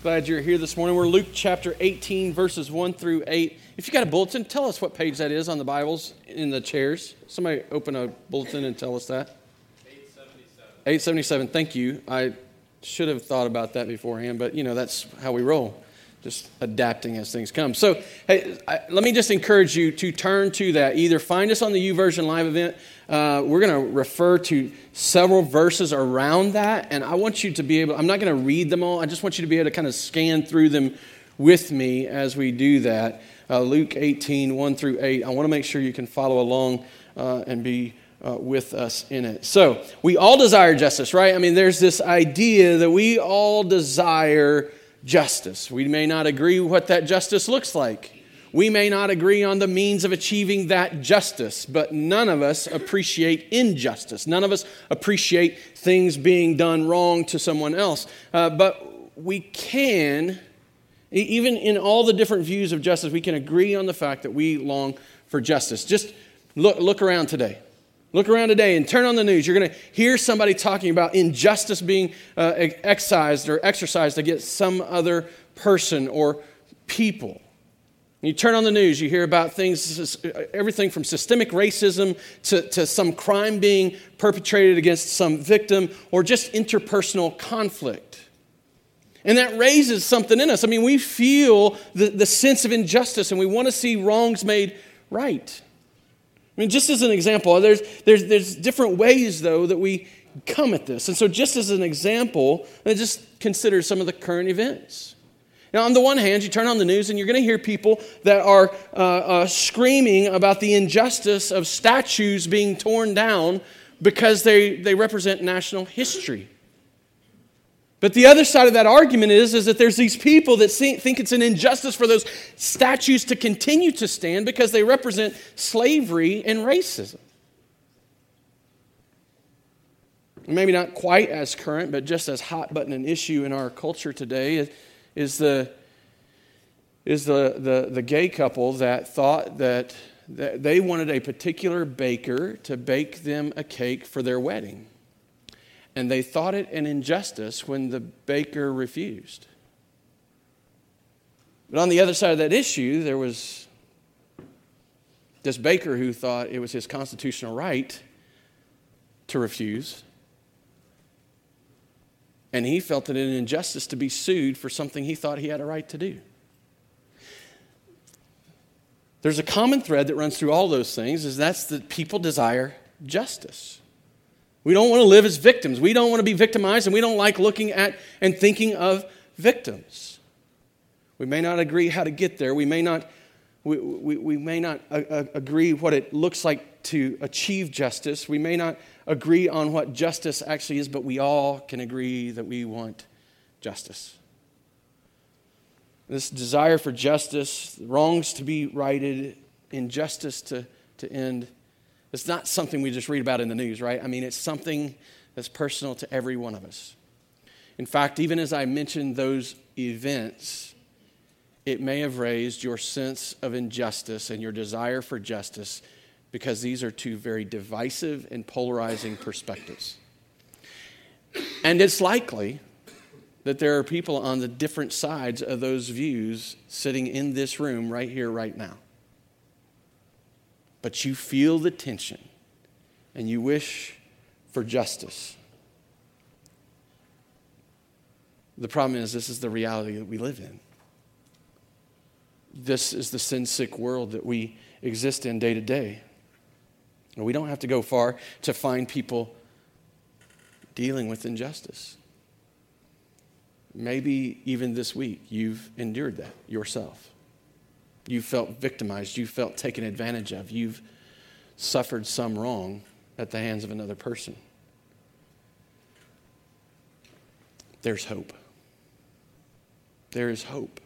Glad you're here this morning. We're Luke chapter 18, verses 1 through 8. If you got a bulletin, tell us what page that is on the Bibles in the chairs. Somebody open a bulletin and tell us that. 877. 877. Thank you. I should have thought about that beforehand, but you know, that's how we roll just adapting as things come. So, hey, I, let me just encourage you to turn to that. Either find us on the YouVersion live event. Uh, we're going to refer to several verses around that, and I want you to be able. I'm not going to read them all. I just want you to be able to kind of scan through them with me as we do that. Uh, Luke 18, 1 through 8. I want to make sure you can follow along uh, and be uh, with us in it. So, we all desire justice, right? I mean, there's this idea that we all desire justice. We may not agree what that justice looks like. We may not agree on the means of achieving that justice, but none of us appreciate injustice. None of us appreciate things being done wrong to someone else. Uh, but we can, even in all the different views of justice, we can agree on the fact that we long for justice. Just look, look around today. Look around today and turn on the news. You're going to hear somebody talking about injustice being uh, excised or exercised against some other person or people. You turn on the news, you hear about things, everything from systemic racism to, to some crime being perpetrated against some victim or just interpersonal conflict. And that raises something in us. I mean, we feel the, the sense of injustice and we want to see wrongs made right. I mean, just as an example, there's, there's, there's different ways, though, that we come at this. And so, just as an example, let's just consider some of the current events. Now, on the one hand, you turn on the news and you're going to hear people that are uh, uh, screaming about the injustice of statues being torn down because they, they represent national history. But the other side of that argument is, is that there's these people that think it's an injustice for those statues to continue to stand because they represent slavery and racism. Maybe not quite as current, but just as hot button an issue in our culture today is the, is the, the, the gay couple that thought that, that they wanted a particular baker to bake them a cake for their wedding and they thought it an injustice when the baker refused. But on the other side of that issue, there was this baker who thought it was his constitutional right to refuse. And he felt it an injustice to be sued for something he thought he had a right to do. There's a common thread that runs through all those things is that's that people desire justice. We don't want to live as victims. We don't want to be victimized, and we don't like looking at and thinking of victims. We may not agree how to get there. We may not, we, we, we may not uh, uh, agree what it looks like to achieve justice. We may not agree on what justice actually is, but we all can agree that we want justice. This desire for justice, wrongs to be righted, injustice to, to end it's not something we just read about in the news, right? I mean, it's something that's personal to every one of us. In fact, even as I mentioned those events, it may have raised your sense of injustice and your desire for justice because these are two very divisive and polarizing perspectives. And it's likely that there are people on the different sides of those views sitting in this room right here, right now but you feel the tension and you wish for justice. The problem is, this is the reality that we live in. This is the sin sick world that we exist in day to day. And we don't have to go far to find people dealing with injustice. Maybe even this week you've endured that yourself. You felt victimized. You felt taken advantage of. You've suffered some wrong at the hands of another person. There's hope. There is hope.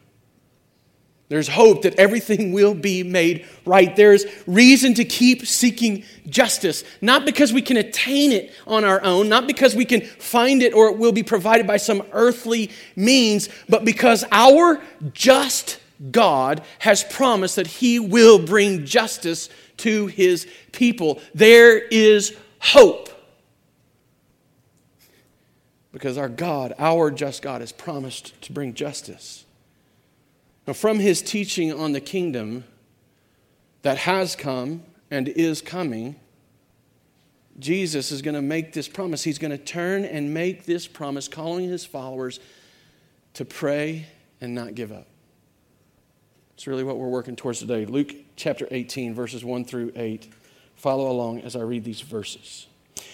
There's hope that everything will be made right. There's reason to keep seeking justice, not because we can attain it on our own, not because we can find it or it will be provided by some earthly means, but because our just God has promised that He will bring justice to His people. There is hope. Because our God, our just God, has promised to bring justice. Now, from his teaching on the kingdom that has come and is coming, Jesus is going to make this promise. He's going to turn and make this promise, calling his followers to pray and not give up. It's really what we're working towards today. Luke chapter 18, verses 1 through 8. Follow along as I read these verses.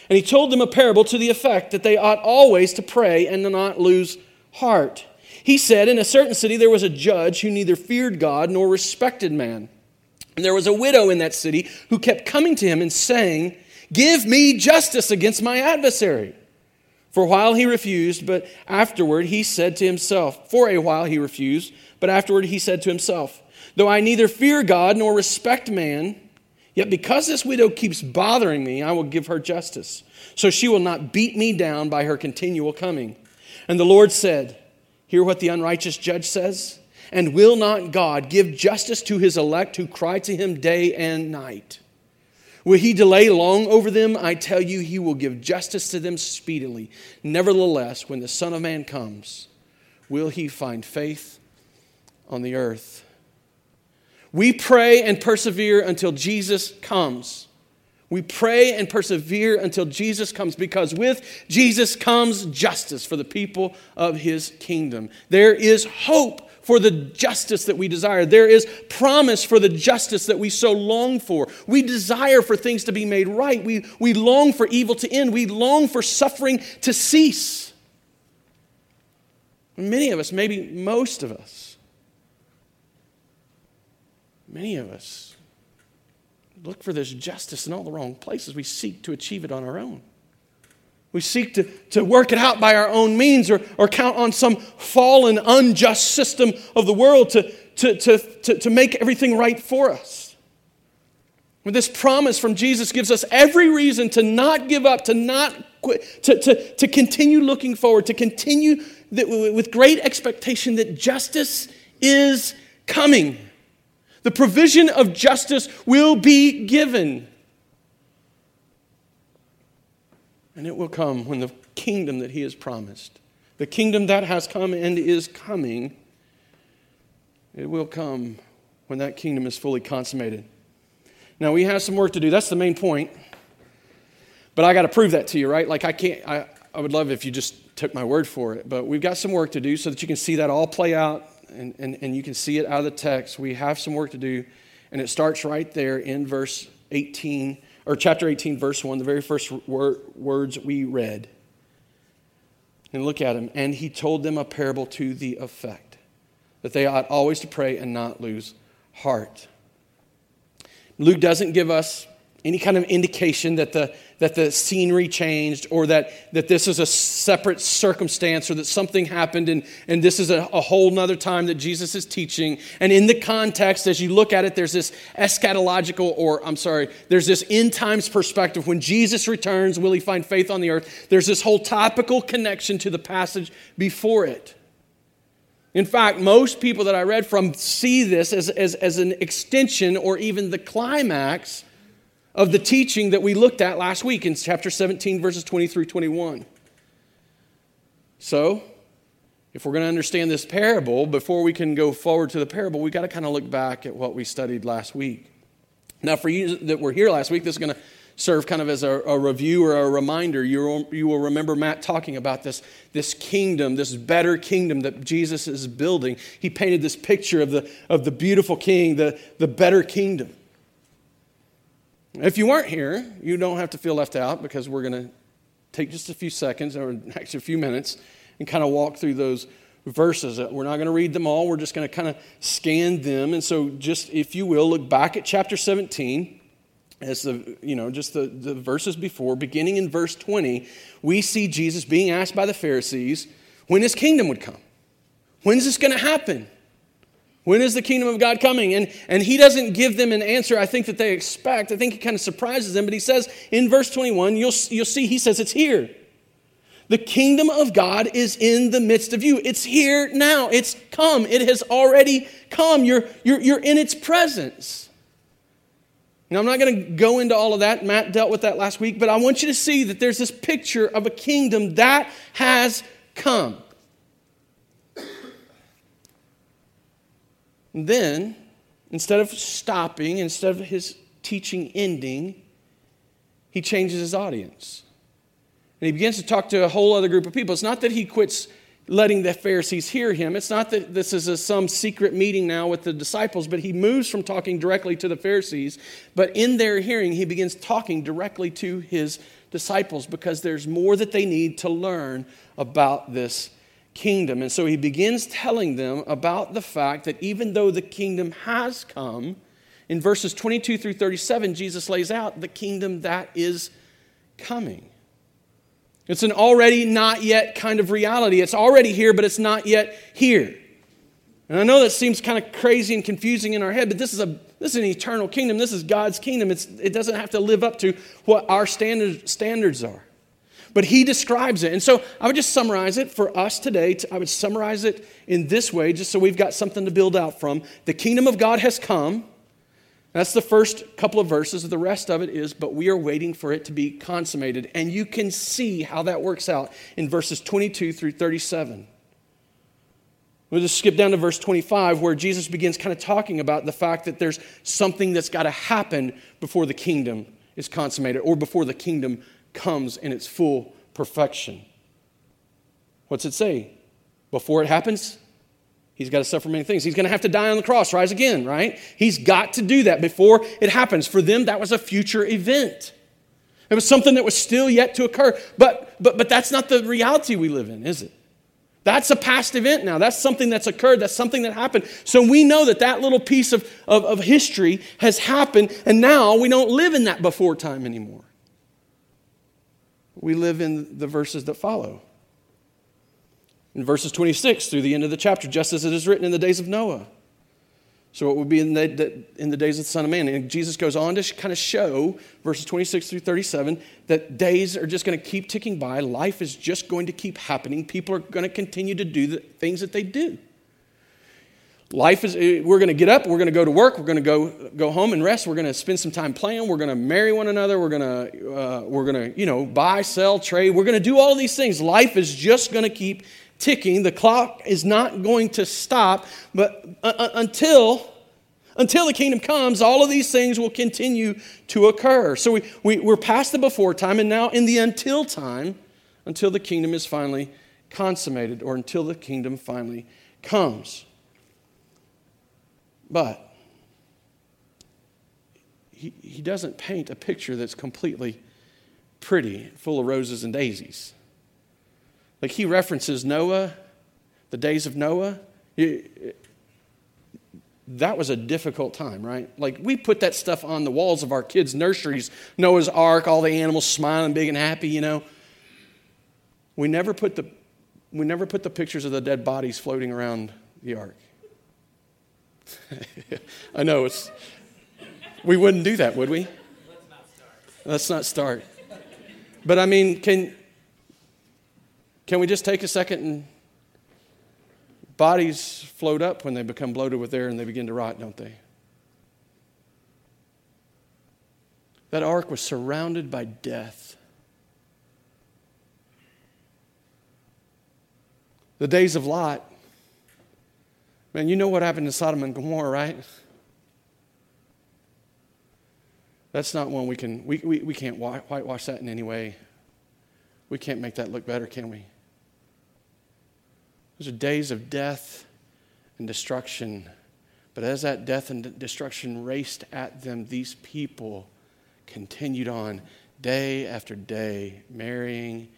And he told them a parable to the effect that they ought always to pray and not lose heart. He said, In a certain city there was a judge who neither feared God nor respected man. And there was a widow in that city who kept coming to him and saying, Give me justice against my adversary. For a while he refused, but afterward he said to himself, For a while he refused, but afterward he said to himself, Though I neither fear God nor respect man, yet because this widow keeps bothering me, I will give her justice, so she will not beat me down by her continual coming. And the Lord said, Hear what the unrighteous judge says? And will not God give justice to his elect who cry to him day and night? Will he delay long over them? I tell you, he will give justice to them speedily. Nevertheless, when the Son of Man comes, will he find faith on the earth? We pray and persevere until Jesus comes. We pray and persevere until Jesus comes because with Jesus comes justice for the people of his kingdom. There is hope for the justice that we desire. There is promise for the justice that we so long for. We desire for things to be made right. We, we long for evil to end. We long for suffering to cease. Many of us, maybe most of us, many of us look for this justice in all the wrong places. We seek to achieve it on our own. We seek to, to work it out by our own means or, or count on some fallen, unjust system of the world to, to, to, to, to make everything right for us. But this promise from Jesus gives us every reason to not give up, to not quit, to, to, to continue looking forward, to continue with great expectation that justice is coming. The provision of justice will be given. And it will come when the kingdom that he has promised, the kingdom that has come and is coming, it will come when that kingdom is fully consummated. Now, we have some work to do. That's the main point. But I got to prove that to you, right? Like, I can't, I, I would love if you just took my word for it. But we've got some work to do so that you can see that all play out and, and, and you can see it out of the text. We have some work to do. And it starts right there in verse 18 or chapter 18, verse 1, the very first wor- words we read. And look at him. And he told them a parable to the effect that they ought always to pray and not lose heart. Luke doesn't give us any kind of indication that the, that the scenery changed or that, that this is a separate circumstance or that something happened and, and this is a, a whole nother time that Jesus is teaching. And in the context, as you look at it, there's this eschatological, or I'm sorry, there's this end times perspective. When Jesus returns, will he find faith on the earth? There's this whole topical connection to the passage before it. In fact, most people that I read from see this as, as, as an extension or even the climax of the teaching that we looked at last week in chapter 17, verses 20 through 21. So, if we're going to understand this parable, before we can go forward to the parable, we've got to kind of look back at what we studied last week. Now, for you that were here last week, this is going to serve kind of as a, a review or a reminder. You will, you will remember Matt talking about this, this kingdom, this better kingdom that Jesus is building. He painted this picture of the, of the beautiful king, the, the better kingdom. If you weren't here, you don't have to feel left out because we're going to take just a few seconds or actually a few minutes and kind of walk through those verses. Uh, we're not going to read them all, we're just going to kind of scan them. And so, just if you will, look back at chapter 17 as the you know just the, the verses before beginning in verse 20 we see jesus being asked by the pharisees when his kingdom would come when's this going to happen when is the kingdom of God coming? And, and he doesn't give them an answer I think that they expect. I think he kind of surprises them, but he says in verse 21, you'll, you'll see, he says, it's here. The kingdom of God is in the midst of you. It's here now. It's come. It has already come. You're, you're, you're in its presence. Now, I'm not going to go into all of that. Matt dealt with that last week, but I want you to see that there's this picture of a kingdom that has come. And then, instead of stopping, instead of his teaching ending, he changes his audience. And he begins to talk to a whole other group of people. It's not that he quits letting the Pharisees hear him. It's not that this is a, some secret meeting now with the disciples, but he moves from talking directly to the Pharisees. But in their hearing, he begins talking directly to his disciples because there's more that they need to learn about this kingdom. And so he begins telling them about the fact that even though the kingdom has come, in verses 22 through 37, Jesus lays out the kingdom that is coming. It's an already not yet kind of reality. It's already here, but it's not yet here. And I know that seems kind of crazy and confusing in our head, but this is, a, this is an eternal kingdom. This is God's kingdom. It's, it doesn't have to live up to what our standard, standards are. But he describes it. And so I would just summarize it for us today. I would summarize it in this way, just so we've got something to build out from. The kingdom of God has come. That's the first couple of verses. The rest of it is, but we are waiting for it to be consummated. And you can see how that works out in verses 22 through 37. We'll just skip down to verse 25 where Jesus begins kind of talking about the fact that there's something that's got to happen before the kingdom is consummated or before the kingdom comes in its full perfection. What's it say? Before it happens, He's got to suffer many things. He's going to have to die on the cross, rise again, right? He's got to do that before it happens. For them, that was a future event. It was something that was still yet to occur. But, but, but that's not the reality we live in, is it? That's a past event now. That's something that's occurred. That's something that happened. So we know that that little piece of, of, of history has happened, and now we don't live in that before time anymore. We live in the verses that follow in verses 26 through the end of the chapter, just as it is written in the days of Noah. So it would be in the, in the days of the Son of Man. And Jesus goes on to kind of show, verses 26 through 37, that days are just going to keep ticking by. Life is just going to keep happening. People are going to continue to do the things that they do. Life is, eh, we're going to get up, we're going to go to work, we're going to go, go home and rest, we're going to spend some time playing, we're going to marry one another, we're going to, uh, we're going to, you know, buy, sell, trade, we're going to do all these things. Life is just going to keep ticking. The clock is not going to stop, but uh, uh, until until the kingdom comes, all of these things will continue to occur. So we, we, we're past the before time and now in the until time until the kingdom is finally consummated or until the kingdom finally comes. But he, he doesn't paint a picture that's completely pretty, full of roses and daisies. Like he references Noah, the days of Noah. That was a difficult time, right? Like we put that stuff on the walls of our kids' nurseries Noah's Ark, all the animals smiling big and happy, you know. We never put the, we never put the pictures of the dead bodies floating around the ark. I know it's, we wouldn't do that, would we? Let's not start. Let's not start. But I mean, can, can we just take a second and bodies float up when they become bloated with air and they begin to rot, don't they? That ark was surrounded by death. The days of Lot. Man, you know what happened to Sodom and Gomorrah, right? That's not one we can, we, we, we can't whitewash that in any way. We can't make that look better, can we? Those are days of death and destruction. But as that death and destruction raced at them, these people continued on day after day, marrying,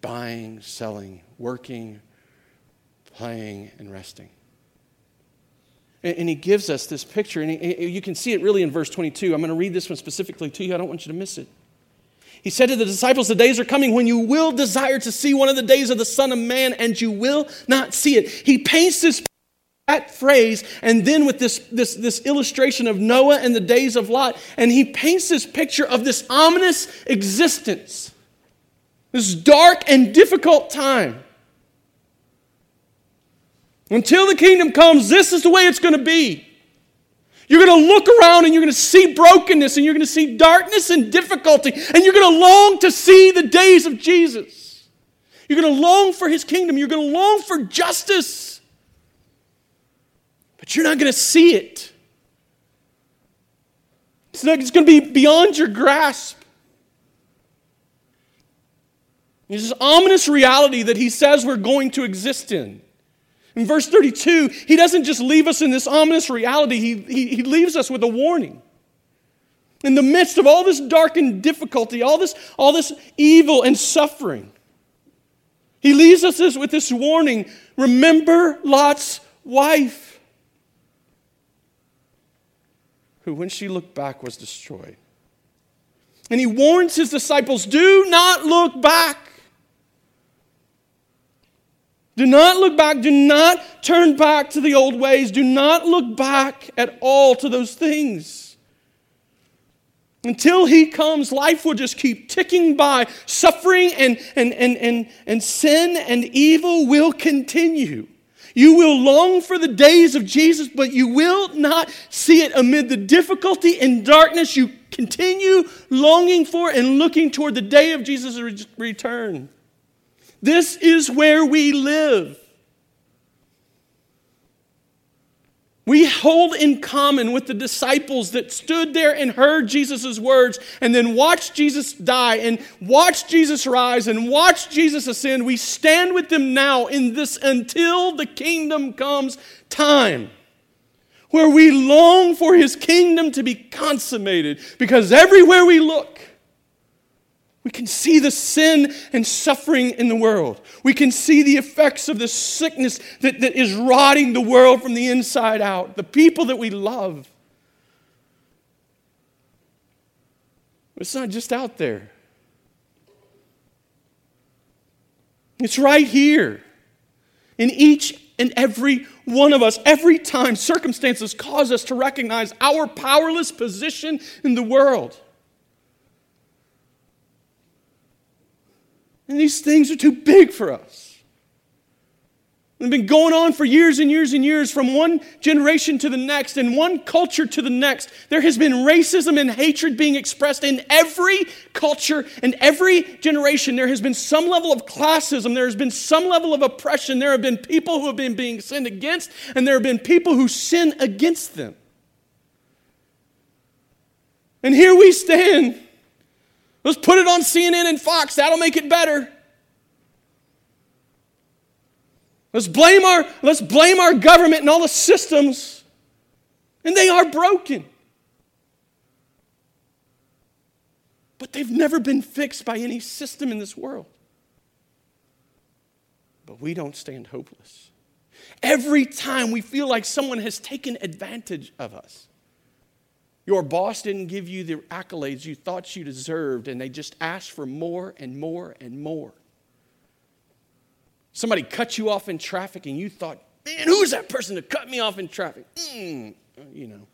buying, selling, working, playing, and resting. And, he gives us this picture, and you can see it really in verse 22. I'm going to read this one specifically to you. I don't want you to miss it. He said to the disciples, The days are coming when you will desire to see one of the days of the Son of Man, and you will not see it. He paints this that phrase, and then with this, this, this illustration of Noah and the days of Lot, and he paints this picture of this ominous existence, this dark and difficult time. Until the kingdom comes, this is the way it's going to be. You're going to look around and you're going to see brokenness and you're going to see darkness and difficulty and you're going to long to see the days of Jesus. You're going to long for his kingdom. You're going to long for justice. But you're not going to see it. It's, not, it's going to be beyond your grasp. There's this ominous reality that he says we're going to exist in. In verse 32, he doesn't just leave us in this ominous reality, he, he, he leaves us with a warning. In the midst of all this darkened difficulty, all this, all this evil and suffering, he leaves us with this warning remember Lot's wife, who, when she looked back, was destroyed. And he warns his disciples do not look back. Do not look back. Do not turn back to the old ways. Do not look back at all to those things. Until he comes, life will just keep ticking by. Suffering and, and, and, and, and sin and evil will continue. You will long for the days of Jesus, but you will not see it amid the difficulty and darkness. You continue longing for and looking toward the day of Jesus' return. This is where we live. We hold in common with the disciples that stood there and heard Jesus' words and then watched Jesus die and watched Jesus rise and watched Jesus ascend. We stand with them now in this until the kingdom comes time where we long for his kingdom to be consummated because everywhere we look, we can see the sin and suffering in the world. We can see the effects of the sickness that, that is rotting the world from the inside out, the people that we love. It's not just out there, it's right here in each and every one of us. Every time circumstances cause us to recognize our powerless position in the world. And these things are too big for us. They've been going on for years and years and years, from one generation to the next, and one culture to the next. There has been racism and hatred being expressed in every culture and every generation. There has been some level of classism. There has been some level of oppression. There have been people who have been being sinned against, and there have been people who sin against them. And here we stand Let's put it on CNN and Fox. That'll make it better. Let's blame our, let's blame our government and all the systems. And they are broken. But they've never been fixed by any system in this world. But we don't stand hopeless. Every time we feel like someone has taken advantage of us, your boss didn't give you the accolades you thought you deserved, and they just asked for more and more and more. Somebody cut you off in traffic, and you thought, man, who's that person to cut me off in traffic? Mm, you know,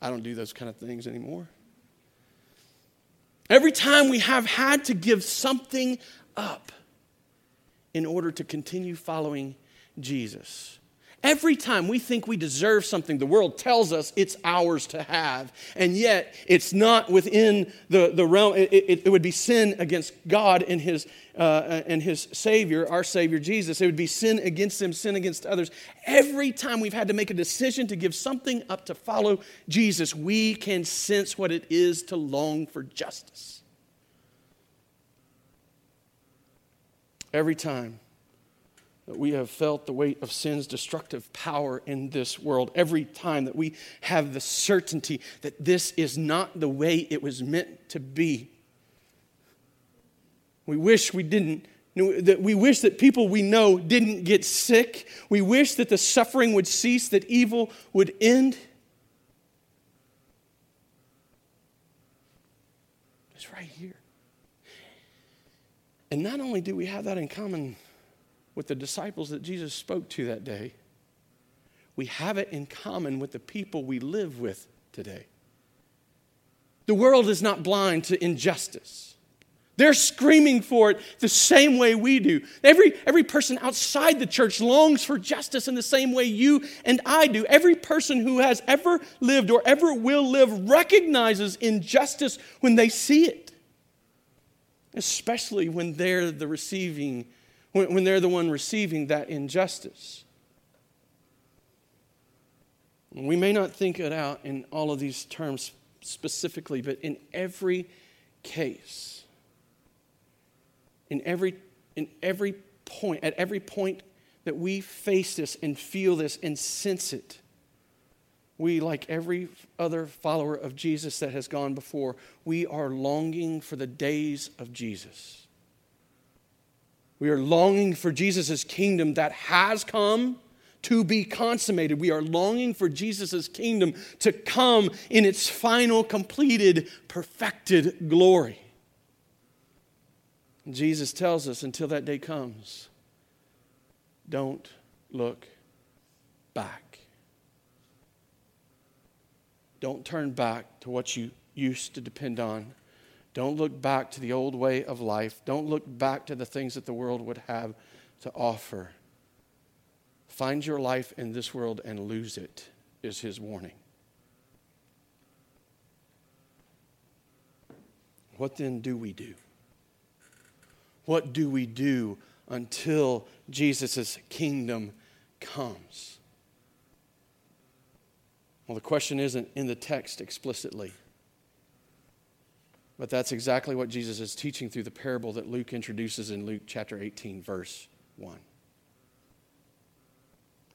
I don't do those kind of things anymore. Every time we have had to give something up in order to continue following Jesus. Every time we think we deserve something, the world tells us it's ours to have, and yet it's not within the, the realm. It, it, it would be sin against God and his, uh, and his Savior, our Savior Jesus. It would be sin against Him, sin against others. Every time we've had to make a decision to give something up to follow Jesus, we can sense what it is to long for justice. Every time that we have felt the weight of sin's destructive power in this world, every time that we have the certainty that this is not the way it was meant to be. We wish we didn't. That we wish that people we know didn't get sick. We wish that the suffering would cease, that evil would end. It's right here. And not only do we have that in common with the disciples that Jesus spoke to that day, we have it in common with the people we live with today. The world is not blind to injustice. They're screaming for it the same way we do. Every, every person outside the church longs for justice in the same way you and I do. Every person who has ever lived or ever will live recognizes injustice when they see it, especially when they're the receiving, when, when they're the one receiving that injustice. We may not think it out in all of these terms specifically, but in every case, in every, in every point, at every point that we face this and feel this and sense it, we, like every other follower of Jesus that has gone before, we are longing for the days of Jesus. We are longing for Jesus' kingdom that has come to be consummated. We are longing for Jesus' kingdom to come in its final, completed, perfected glory. Jesus tells us until that day comes, don't look back. Don't turn back to what you used to depend on. Don't look back to the old way of life. Don't look back to the things that the world would have to offer. Find your life in this world and lose it, is his warning. What then do we do? What do we do until Jesus' kingdom comes? Well, the question isn't in the text explicitly. But that's exactly what Jesus is teaching through the parable that Luke introduces in Luke chapter 18, verse 1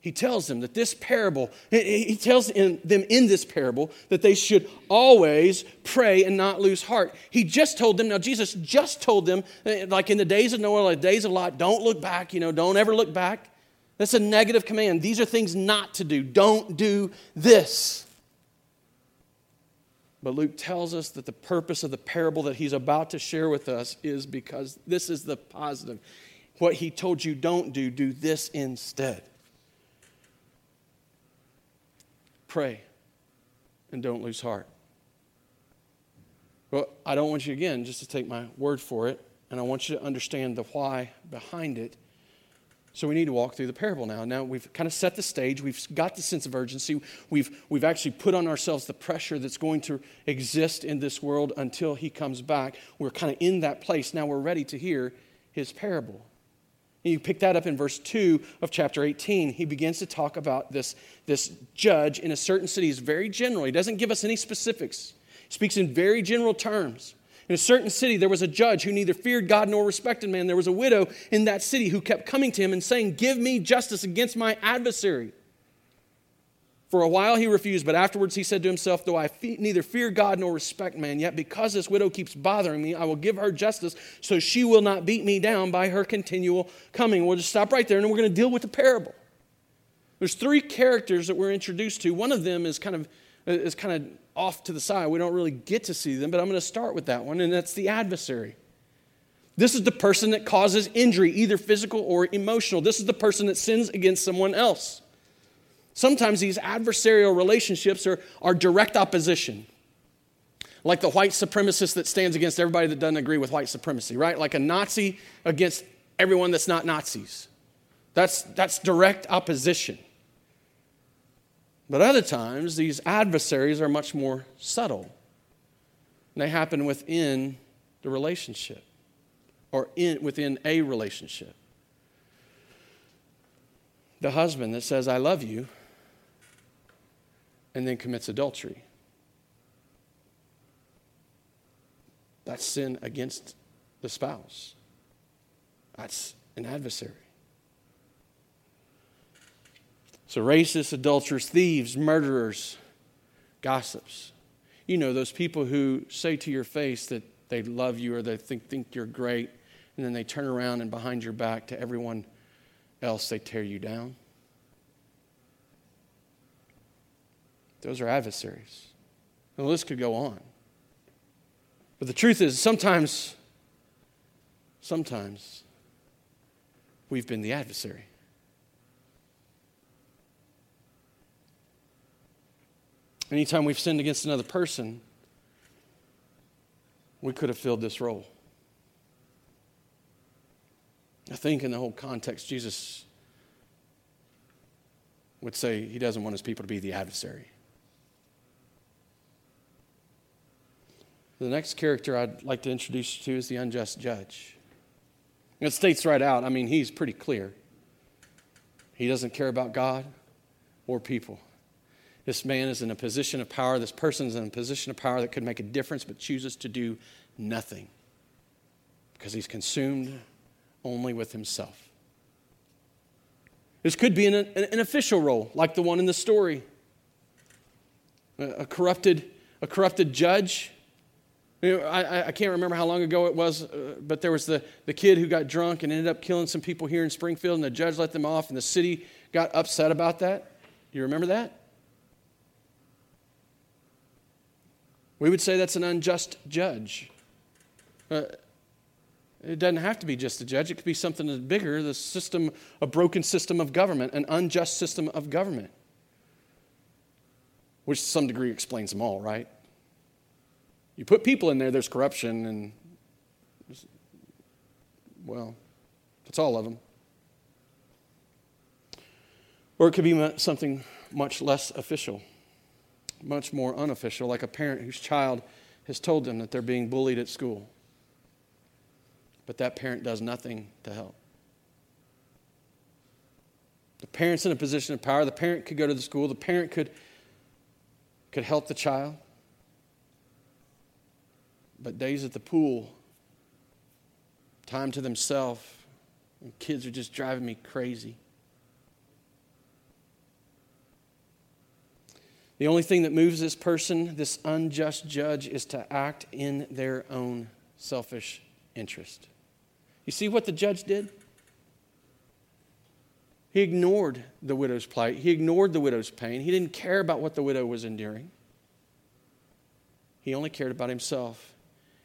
he tells them that this parable, he tells them in this parable that they should always pray and not lose heart. He just told them, now Jesus just told them, eh, like in the days of Noah, like days of Lot, don't look back, you know, don't ever look back. That's a negative command. These are things not to do. Don't do this. But Luke tells us that the purpose of the parable that he's about to share with us is because this is the positive. What he told you don't do, do this instead. Pray and don't lose heart. Well, I don't want you, again, just to take my word for it, and I want you to understand the why behind it. So we need to walk through the parable now. Now we've kind of set the stage. We've got the sense of urgency. We've, we've actually put on ourselves the pressure that's going to exist in this world until he comes back. We're kind of in that place. Now we're ready to hear his parable. And you pick that up in verse 2 of chapter 18. He begins to talk about this, this judge in a certain city. He's very general. He doesn't give us any specifics. He speaks in very general terms. In a certain city, there was a judge who neither feared God nor respected man. There was a widow in that city who kept coming to him and saying, Give me justice against my adversary. For a while he refused, but afterwards he said to himself, Though I fe- neither fear God nor respect man, yet because this widow keeps bothering me, I will give her justice so she will not beat me down by her continual coming. We'll just stop right there and we're going to deal with the parable. There's three characters that we're introduced to. One of them is kind of, is kind of off to the side. We don't really get to see them, but I'm going to start with that one, and that's the adversary. This is the person that causes injury, either physical or emotional. This is the person that sins against someone else. Sometimes these adversarial relationships are, are direct opposition. Like the white supremacist that stands against everybody that doesn't agree with white supremacy, right? Like a Nazi against everyone that's not Nazis. That's, that's direct opposition. But other times, these adversaries are much more subtle. And they happen within the relationship or in, within a relationship. The husband that says, I love you, and then commits adultery. That's sin against the spouse. That's an adversary. So, racists, adulterers, thieves, murderers, gossips. You know, those people who say to your face that they love you or they think, think you're great, and then they turn around and behind your back to everyone else, they tear you down. Those are adversaries. The list could go on. But the truth is, sometimes, sometimes we've been the adversary. Anytime we've sinned against another person, we could have filled this role. I think in the whole context, Jesus would say he doesn't want his people to be the adversary. The next character I'd like to introduce you to is the unjust judge. It states right out, I mean, he's pretty clear. He doesn't care about God or people. This man is in a position of power. This person is in a position of power that could make a difference, but chooses to do nothing because he's consumed only with himself. This could be an, an, official role, like the one in the story. A, a corrupted, a corrupted judge. You know, I, I, can't remember how long ago it was, uh, but there was the, the kid who got drunk and ended up killing some people here in Springfield, and the judge let them off, and the city got upset about that. You remember that? We would say that's an unjust judge. Uh, it doesn't have to be just a judge, it could be something bigger the system, a broken system of government, an unjust system of government, which to some degree explains them all, right? You put people in there, there's corruption, and well, that's all of them. Or it could be something much less official much more unofficial, like a parent whose child has told them that they're being bullied at school. But that parent does nothing to help. The parent's in a position of power. The parent could go to the school. The parent could, could help the child. But days at the pool, time to themselves, and kids are just driving me crazy. The only thing that moves this person, this unjust judge, is to act in their own selfish interest. You see what the judge did? He ignored the widow's plight. He ignored the widow's pain. He didn't care about what the widow was enduring. He only cared about himself.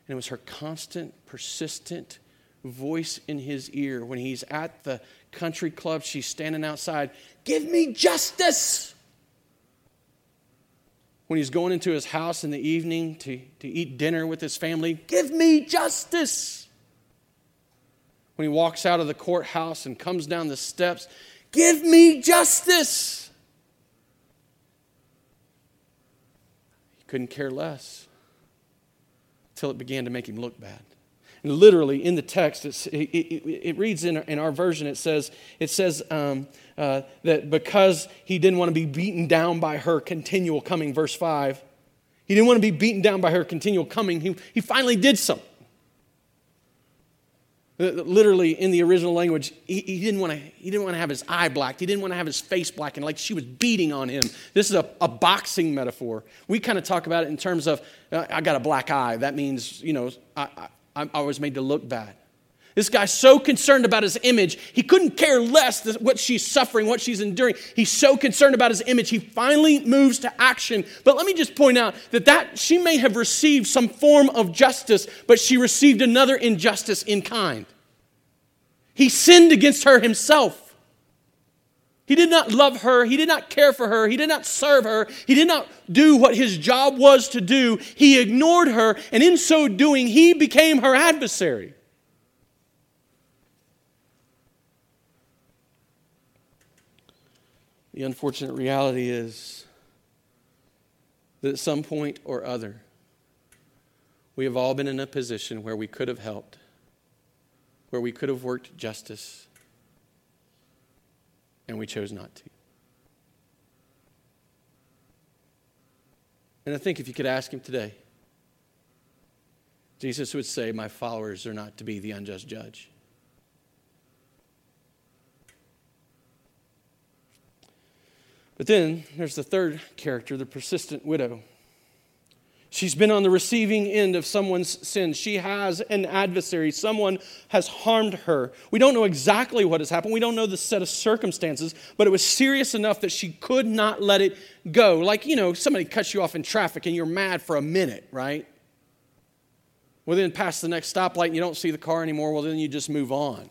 And it was her constant, persistent voice in his ear when he's at the country club. She's standing outside. Give me justice when he's going into his house in the evening to, to eat dinner with his family, give me justice. When he walks out of the courthouse and comes down the steps, give me justice. He couldn't care less until it began to make him look bad. Literally in the text, it, it, it, reads in our, in our version, it says, it says um, uh, that because he didn't want to be beaten down by her continual coming, verse 5, he didn't want to be beaten down by her continual coming, he, he finally did something. Uh, literally in the original language, he, he, didn't want to, he didn't want to have his eye blacked. He didn't want to have his face blackened like she was beating on him. This is a, a boxing metaphor. We kind of talk about it in terms of, uh, I got a black eye. That means, you know, I was made to look bad. This guy's so concerned about his image, he couldn't care less what she's suffering, what she's enduring. He's so concerned about his image, he finally moves to action. But let me just point out that, that she may have received some form of justice, but she received another injustice in kind. He sinned against her himself. He did not love her. He did not care for her. He did not serve her. He did not do what his job was to do. He ignored her, and in so doing, he became her adversary. The unfortunate reality is that at some point or other, we have all been in a position where we could have helped, where we could have worked justice and we chose not to. And I think if you could ask him today, Jesus would say, My followers are not to be the unjust judge. But then there's the third character, the persistent widow. She's been on the receiving end of someone's sin. She has an adversary. Someone has harmed her. We don't know exactly what has happened. We don't know the set of circumstances, but it was serious enough that she could not let it go. Like, you know, somebody cuts you off in traffic and you're mad for a minute, right? Well, then past the next stoplight and you don't see the car anymore. Well, then you just move on.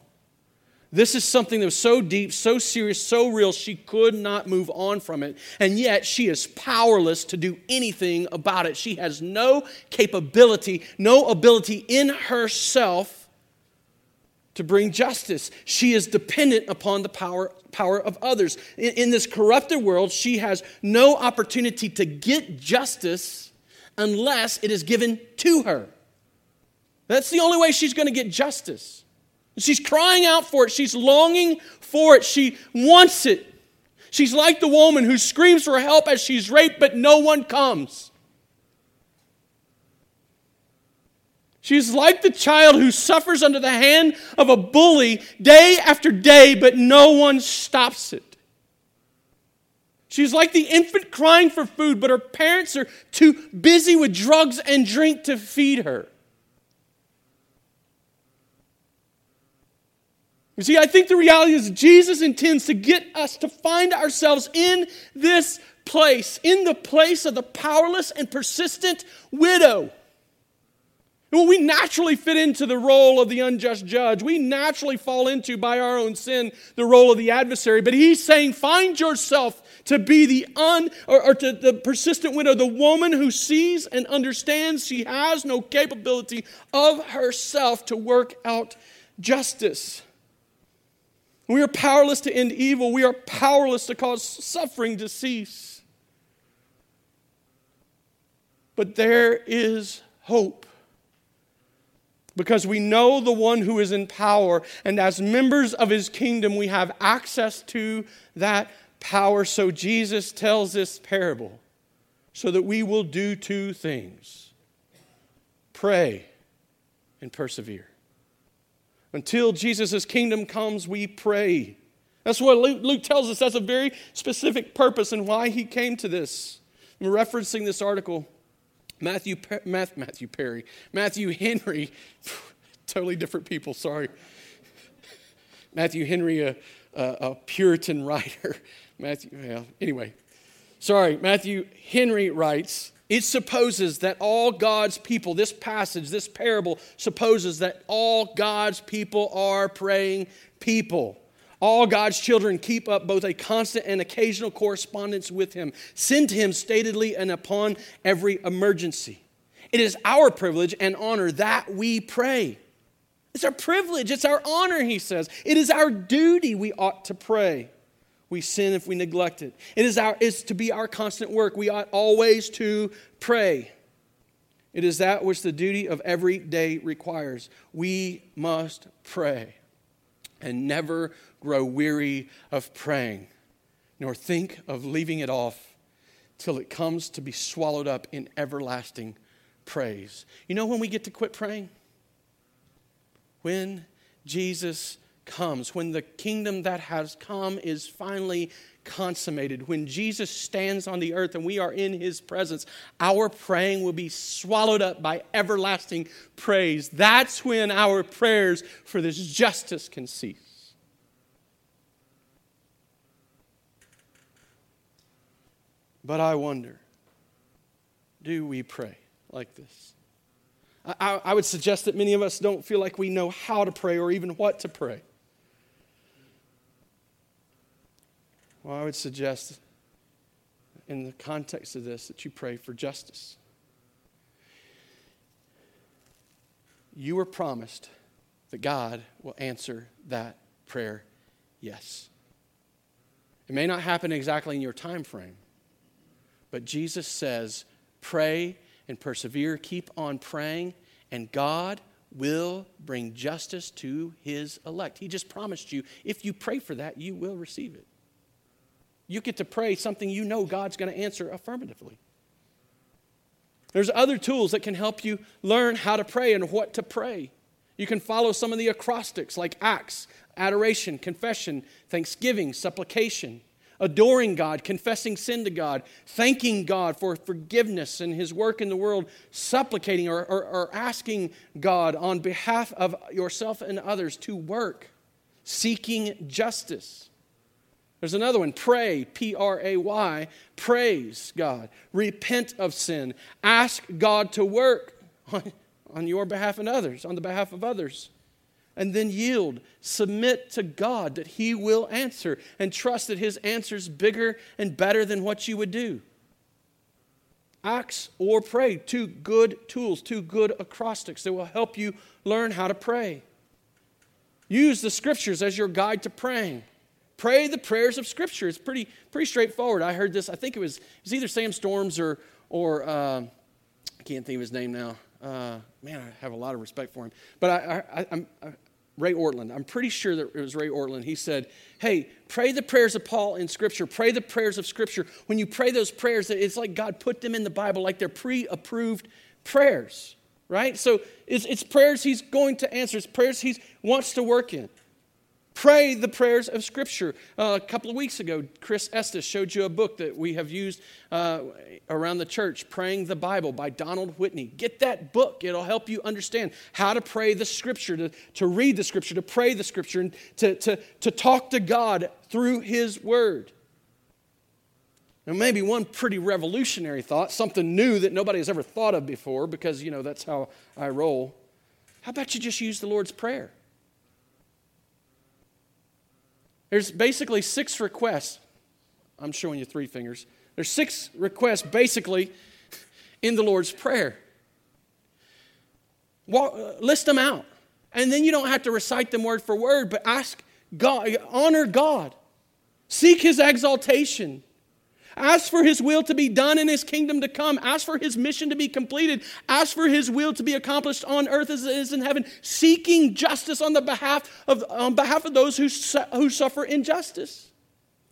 This is something that was so deep, so serious, so real, she could not move on from it. And yet, she is powerless to do anything about it. She has no capability, no ability in herself to bring justice. She is dependent upon the power, power of others. In, in this corrupted world, she has no opportunity to get justice unless it is given to her. That's the only way she's going to get justice. She's crying out for it. She's longing for it. She wants it. She's like the woman who screams for help as she's raped, but no one comes. She's like the child who suffers under the hand of a bully day after day, but no one stops it. She's like the infant crying for food, but her parents are too busy with drugs and drink to feed her. You see, I think the reality is Jesus intends to get us to find ourselves in this place, in the place of the powerless and persistent widow. Well, we naturally fit into the role of the unjust judge. We naturally fall into, by our own sin, the role of the adversary. But he's saying, find yourself to be the un or, or to the persistent widow, the woman who sees and understands she has no capability of herself to work out justice. We are powerless to end evil. We are powerless to cause suffering to cease. But there is hope because we know the one who is in power, and as members of his kingdom, we have access to that power. So Jesus tells this parable so that we will do two things pray and persevere. Until Jesus' kingdom comes, we pray. That's what Luke, tells us. That's a very specific purpose and why he came to this. I'm referencing this article Matthew, Matthew Perry, Matthew Henry, totally different people, sorry. Matthew Henry, a, a, a Puritan writer. Matthew, well, anyway, sorry, Matthew Henry writes, it supposes that all God's people, this passage, this parable supposes that all God's people are praying people. All God's children keep up both a constant and occasional correspondence with Him. Send to Him statedly and upon every emergency. It is our privilege and honor that we pray. It's our privilege, it's our honor, he says. It is our duty we ought to pray. We sin if we neglect it. It is, our, it's to be our constant work. We ought always to pray. It is that which the duty of every day requires. We must pray and never grow weary of praying, nor think of leaving it off till it comes to be swallowed up in everlasting praise. You know when we get to quit praying? When Jesus comes, when the kingdom that has come is finally consummated, when Jesus stands on the earth and we are in his presence, our praying will be swallowed up by everlasting praise. That's when our prayers for this justice can cease. But I wonder do we pray like this? I, I, would suggest that many of us don't feel like we know how to pray or even what to pray. Well, I would suggest, in the context of this, that you pray for justice. You were promised that God will answer that prayer yes. It may not happen exactly in your time frame, but Jesus says, pray and persevere, keep on praying, and God will bring justice to his elect. He just promised you, if you pray for that, you will receive it. You get to pray something you know God's going to answer affirmatively. There's other tools that can help you learn how to pray and what to pray. You can follow some of the acrostics like acts, adoration, confession, thanksgiving, supplication adoring God, confessing sin to God, thanking God for forgiveness and His work in the world, supplicating or, or, or, asking God on behalf of yourself and others to work, seeking justice. There's another one pray, P R A Y, praise God, repent of sin, ask God to work on, on your behalf and others, on the behalf of others and then yield. Submit to God that He will answer and trust that His answer is bigger and better than what you would do. Acts or pray, two good tools, two good acrostics that will help you learn how to pray. Use the scriptures as your guide to praying. Pray the prayers of Scripture. It's pretty, pretty straightforward. I heard this, I think it was, it was either Sam Storms or, or uh, I can't think of his name now. Uh, man, I have a lot of respect for him. But I, I, I, Ray Ortlund. I'm pretty sure that it was Ray Ortlund. He said, Hey, pray the prayers of Paul in Scripture. Pray the prayers of Scripture. When you pray those prayers, it's like God put them in the Bible, like they're pre approved prayers, right? So it's, it's prayers He's going to answer, it's prayers He wants to work in. Pray the prayers of Scripture. Uh, a couple of weeks ago, Chris Estes showed you a book that we have used uh, around the church, Praying the Bible by Donald Whitney. Get that book, it'll help you understand how to pray the Scripture, to, to read the Scripture, to pray the Scripture, and to, to, to talk to God through His Word. Now, maybe one pretty revolutionary thought, something new that nobody has ever thought of before, because, you know, that's how I roll. How about you just use the Lord's Prayer? There's basically six requests. I'm showing you three fingers. There's six requests basically in the Lord's Prayer. Well, uh, list them out. And then you don't have to recite them word for word, but ask God, honor God, seek His exaltation, Ask for his will to be done in his kingdom to come. Ask for his mission to be completed. Ask for his will to be accomplished on earth as it is in heaven, seeking justice on the behalf of, on behalf of those who, su- who suffer injustice.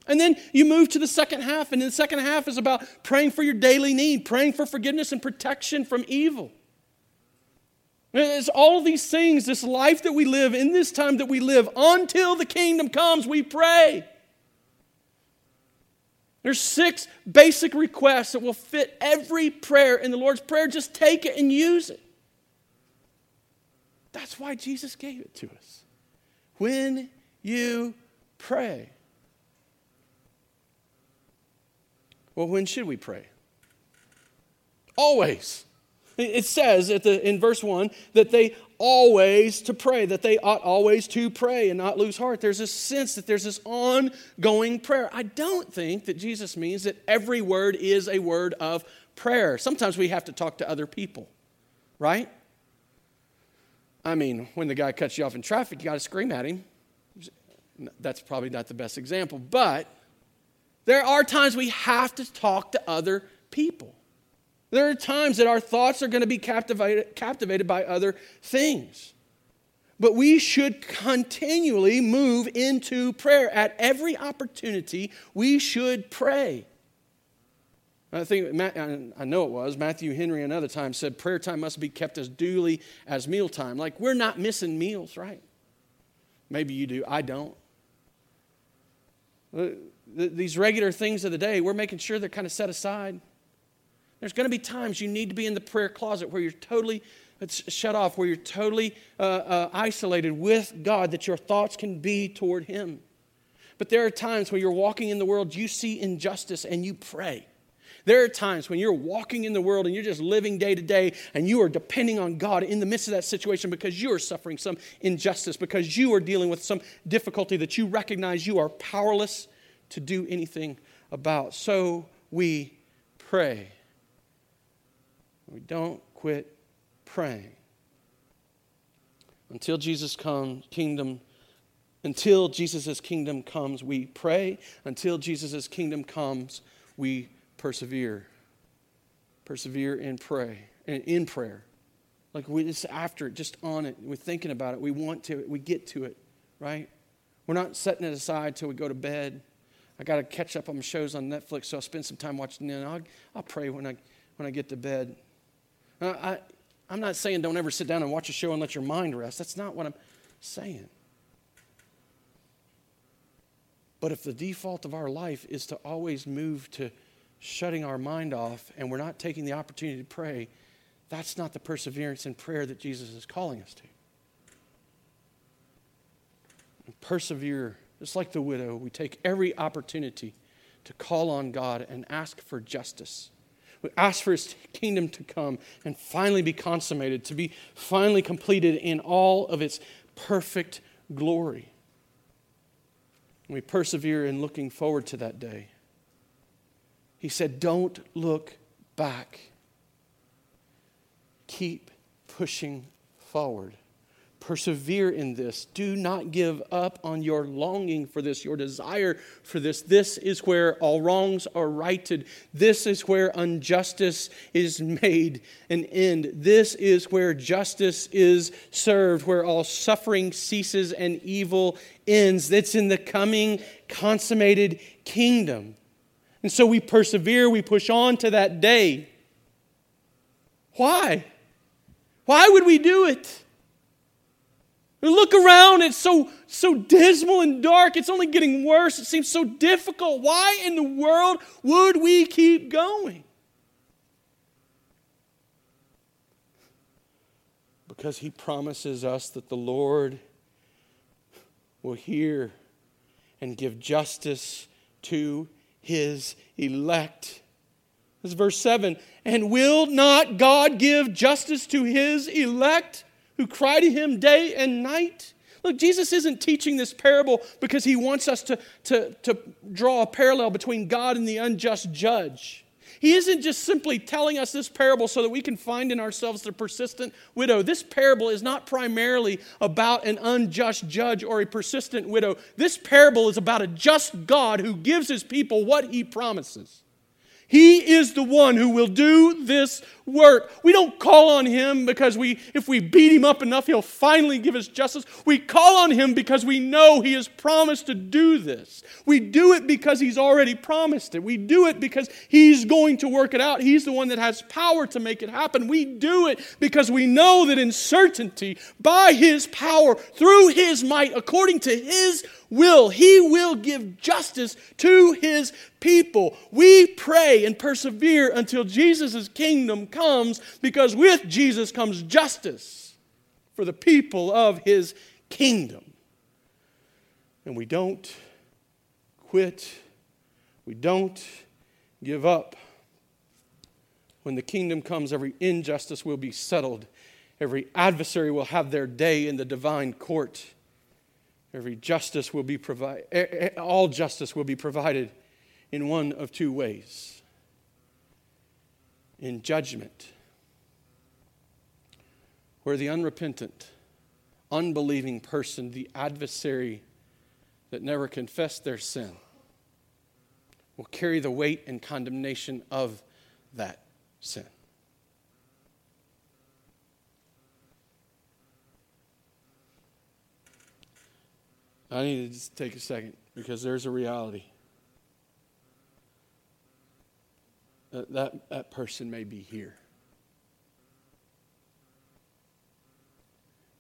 And then you move to the second half, and the second half is about praying for your daily need, praying for forgiveness and protection from evil. It's all these things, this life that we live in this time that we live until the kingdom comes, we pray. There's six basic requests that will fit every prayer in the Lord's Prayer. Just take it and use it. That's why Jesus gave it to us. When you pray. Well, when should we pray? Always. It says the, in verse 1 that they always to pray, that they ought always to pray and not lose heart. There's this sense that there's this ongoing prayer. I don't think that Jesus means that every word is a word of prayer. Sometimes we have to talk to other people, right? I mean, when the guy cuts you off in traffic, you got to scream at him. That's probably not the best example, but there are times we have to talk to other people. There are times that our thoughts are going to be captivated, captivated by other things. But we should continually move into prayer. At every opportunity, we should pray. I think, I know it was, Matthew Henry another time said prayer time must be kept as duly as mealtime. Like, we're not missing meals, right? Maybe you do, I don't. Uh, these regular things of the day, we're making sure they're kind of set aside. There's going to be times you need to be in the prayer closet where you're totally shut off, where you're totally uh, uh, isolated with God, that your thoughts can be toward Him. But there are times when you're walking in the world, you see injustice and you pray. There are times when you're walking in the world and you're just living day to day and you are depending on God in the midst of that situation because you are suffering some injustice, because you are dealing with some difficulty that you recognize you are powerless to do anything about. So we pray. We don't quit praying. Until Jesus comes, kingdom, until Jesus' kingdom comes, we pray. Until Jesus' kingdom comes, we persevere. Persevere and pray. And in prayer. Like we just after it, just on it. We're thinking about it. We want to, we get to it, right? We're not setting it aside till we go to bed. I got to catch up on shows on Netflix, so I'll spend some time watching them. I'll, I'll pray when I, when I get to bed. Uh, I, I'm not saying don't ever sit down and watch a show and let your mind rest. That's not what I'm saying. But if the default of our life is to always move to shutting our mind off and we're not taking the opportunity to pray, that's not the perseverance in prayer that Jesus is calling us to. Persevere, just like the widow, we take every opportunity to call on God and ask for justice. We ask for his kingdom to come and finally be consummated, to be finally completed in all of its perfect glory. we persevere in looking forward to that day. He said, Don't look back. Keep pushing forward. Persevere in this. Do not give up on your longing for this, your desire for this. This is where all wrongs are righted. This is where injustice is made an end. This is where justice is served, where all suffering ceases and evil ends. That's in the coming consummated kingdom. And so we persevere, we push on to that day. Why? Why would we do it? Look around, it's so, so dismal and dark. It's only getting worse. It seems so difficult. Why in the world would we keep going? Because he promises us that the Lord will hear and give justice to his elect. This is verse 7. And will not God give justice to his elect? Who cry to him day and night. Look, Jesus isn't teaching this parable because he wants us to, to, to draw a parallel between God and the unjust judge. He isn't just simply telling us this parable so that we can find in ourselves the persistent widow. This parable is not primarily about an unjust judge or a persistent widow. This parable is about a just God who gives his people what he promises. He is the one who will do this work. We don't call on him because we if we beat him up enough he'll finally give us justice. We call on him because we know he has promised to do this. We do it because he's already promised it. We do it because he's going to work it out. He's the one that has power to make it happen. We do it because we know that in certainty by his power through his might according to his will. He will give justice to his people. We pray and persevere until Jesus' kingdom comes because with Jesus comes justice for the people of his kingdom. And we don't quit, we don't give up. When the kingdom comes, every injustice will be settled. Every adversary will have their day in the divine court. Every justice will be provided, all justice will be provided in one of two ways in judgment, where the unrepentant, unbelieving person, the adversary that never confessed their sin, will carry the weight and condemnation of that sin. I need to just take a second because there's a reality. That, that, that person may be here.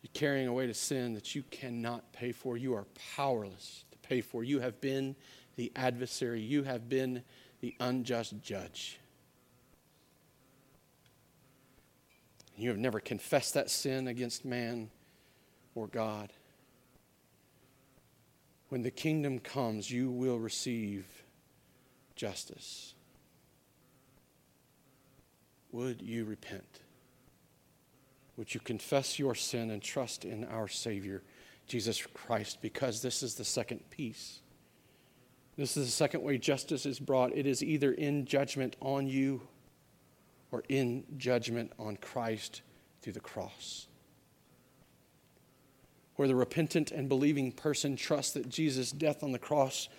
You're carrying away to sin that you cannot pay for. You are powerless to pay for. You have been the adversary, you have been the unjust judge. You have never confessed that sin against man or God. When the kingdom comes, you will receive justice. Would you repent? Would you confess your sin and trust in our Savior, Jesus Christ? Because this is the second piece. This is the second way justice is brought. It is either in judgment on you or in judgment on Christ through the cross where the repentant and believing person trusts that Jesus' death on the cross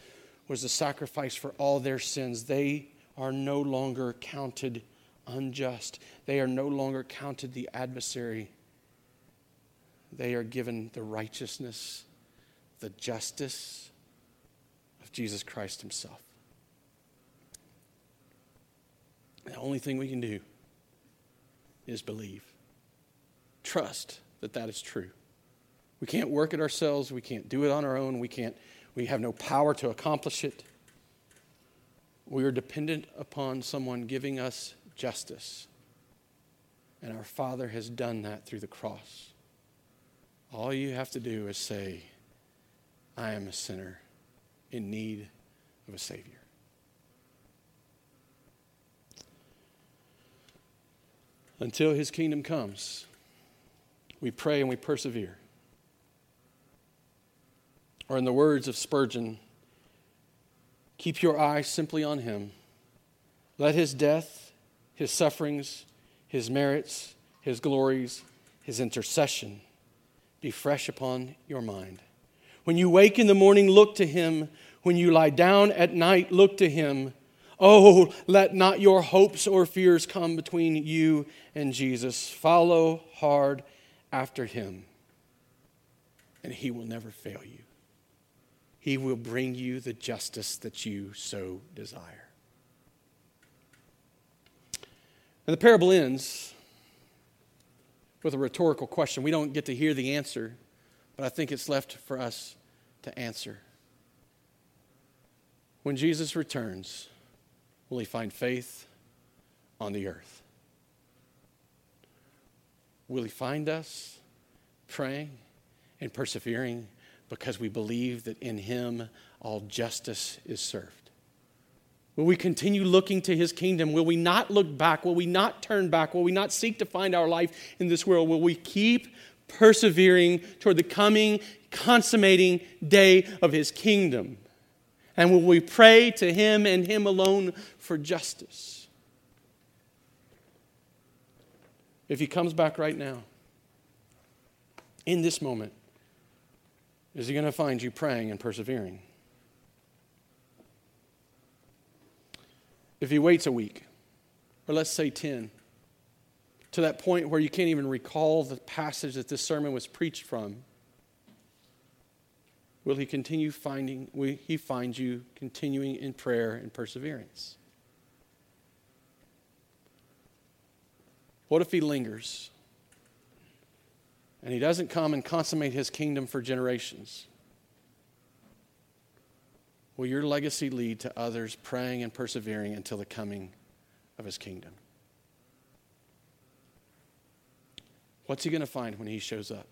was a sacrifice for all their sins, they are no longer counted unjust. They are no longer counted the adversary. They are given the righteousness, the justice of Jesus Christ Himself. The only thing we can do is believe, trust that that is true. We can't work it ourselves. We can't do it on our own. We, can't, we have no power to accomplish it. We are dependent upon someone giving us justice. And our Father has done that through the cross. All you have to do is say, I am a sinner in need of a Savior. Until His kingdom comes, we pray and we persevere. Or, in the words of Spurgeon, keep your eye simply on him. Let his death, his sufferings, his merits, his glories, his intercession be fresh upon your mind. When you wake in the morning, look to him. When you lie down at night, look to him. Oh, let not your hopes or fears come between you and Jesus. Follow hard after him, and he will never fail you. He will bring you the justice that you so desire. And the parable ends with a rhetorical question. We don't get to hear the answer, but I think it's left for us to answer. When Jesus returns, will he find faith on the earth? Will he find us praying and persevering because we believe that in him all justice is served? Will we continue looking to his kingdom? Will we not look back? Will we not turn back? Will we not seek to find our life in this world? Will we keep persevering toward the coming, consummating day of his kingdom? And will we pray to Him and Him alone for justice? If He comes back right now, in this moment, is He going to find you praying and persevering? If He waits a week, or let's say 10, to that point where you can't even recall the passage that this sermon was preached from, will he continue finding will he find you continuing in prayer and perseverance? What if he lingers and he doesn't come and consummate his kingdom for generations will your legacy lead to others praying and persevering until the coming of his kingdom? What's he going to find when he shows up?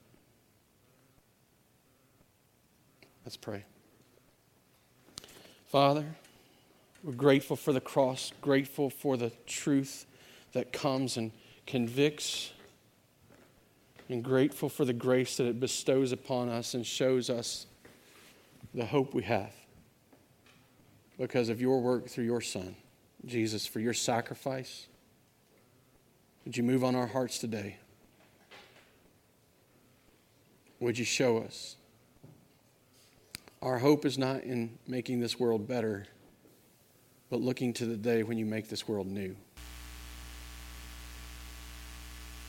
Let's pray. Father, we're grateful for the cross, grateful for the truth that comes and convicts, and grateful for the grace that it bestows upon us and shows us the hope we have because of your work through your Son, Jesus, for your sacrifice. Would you move on our hearts today? Would you show us? Our hope is not in making this world better, but looking to the day when you make this world new.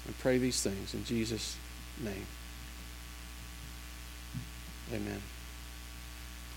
I pray these things in Jesus' name. Amen.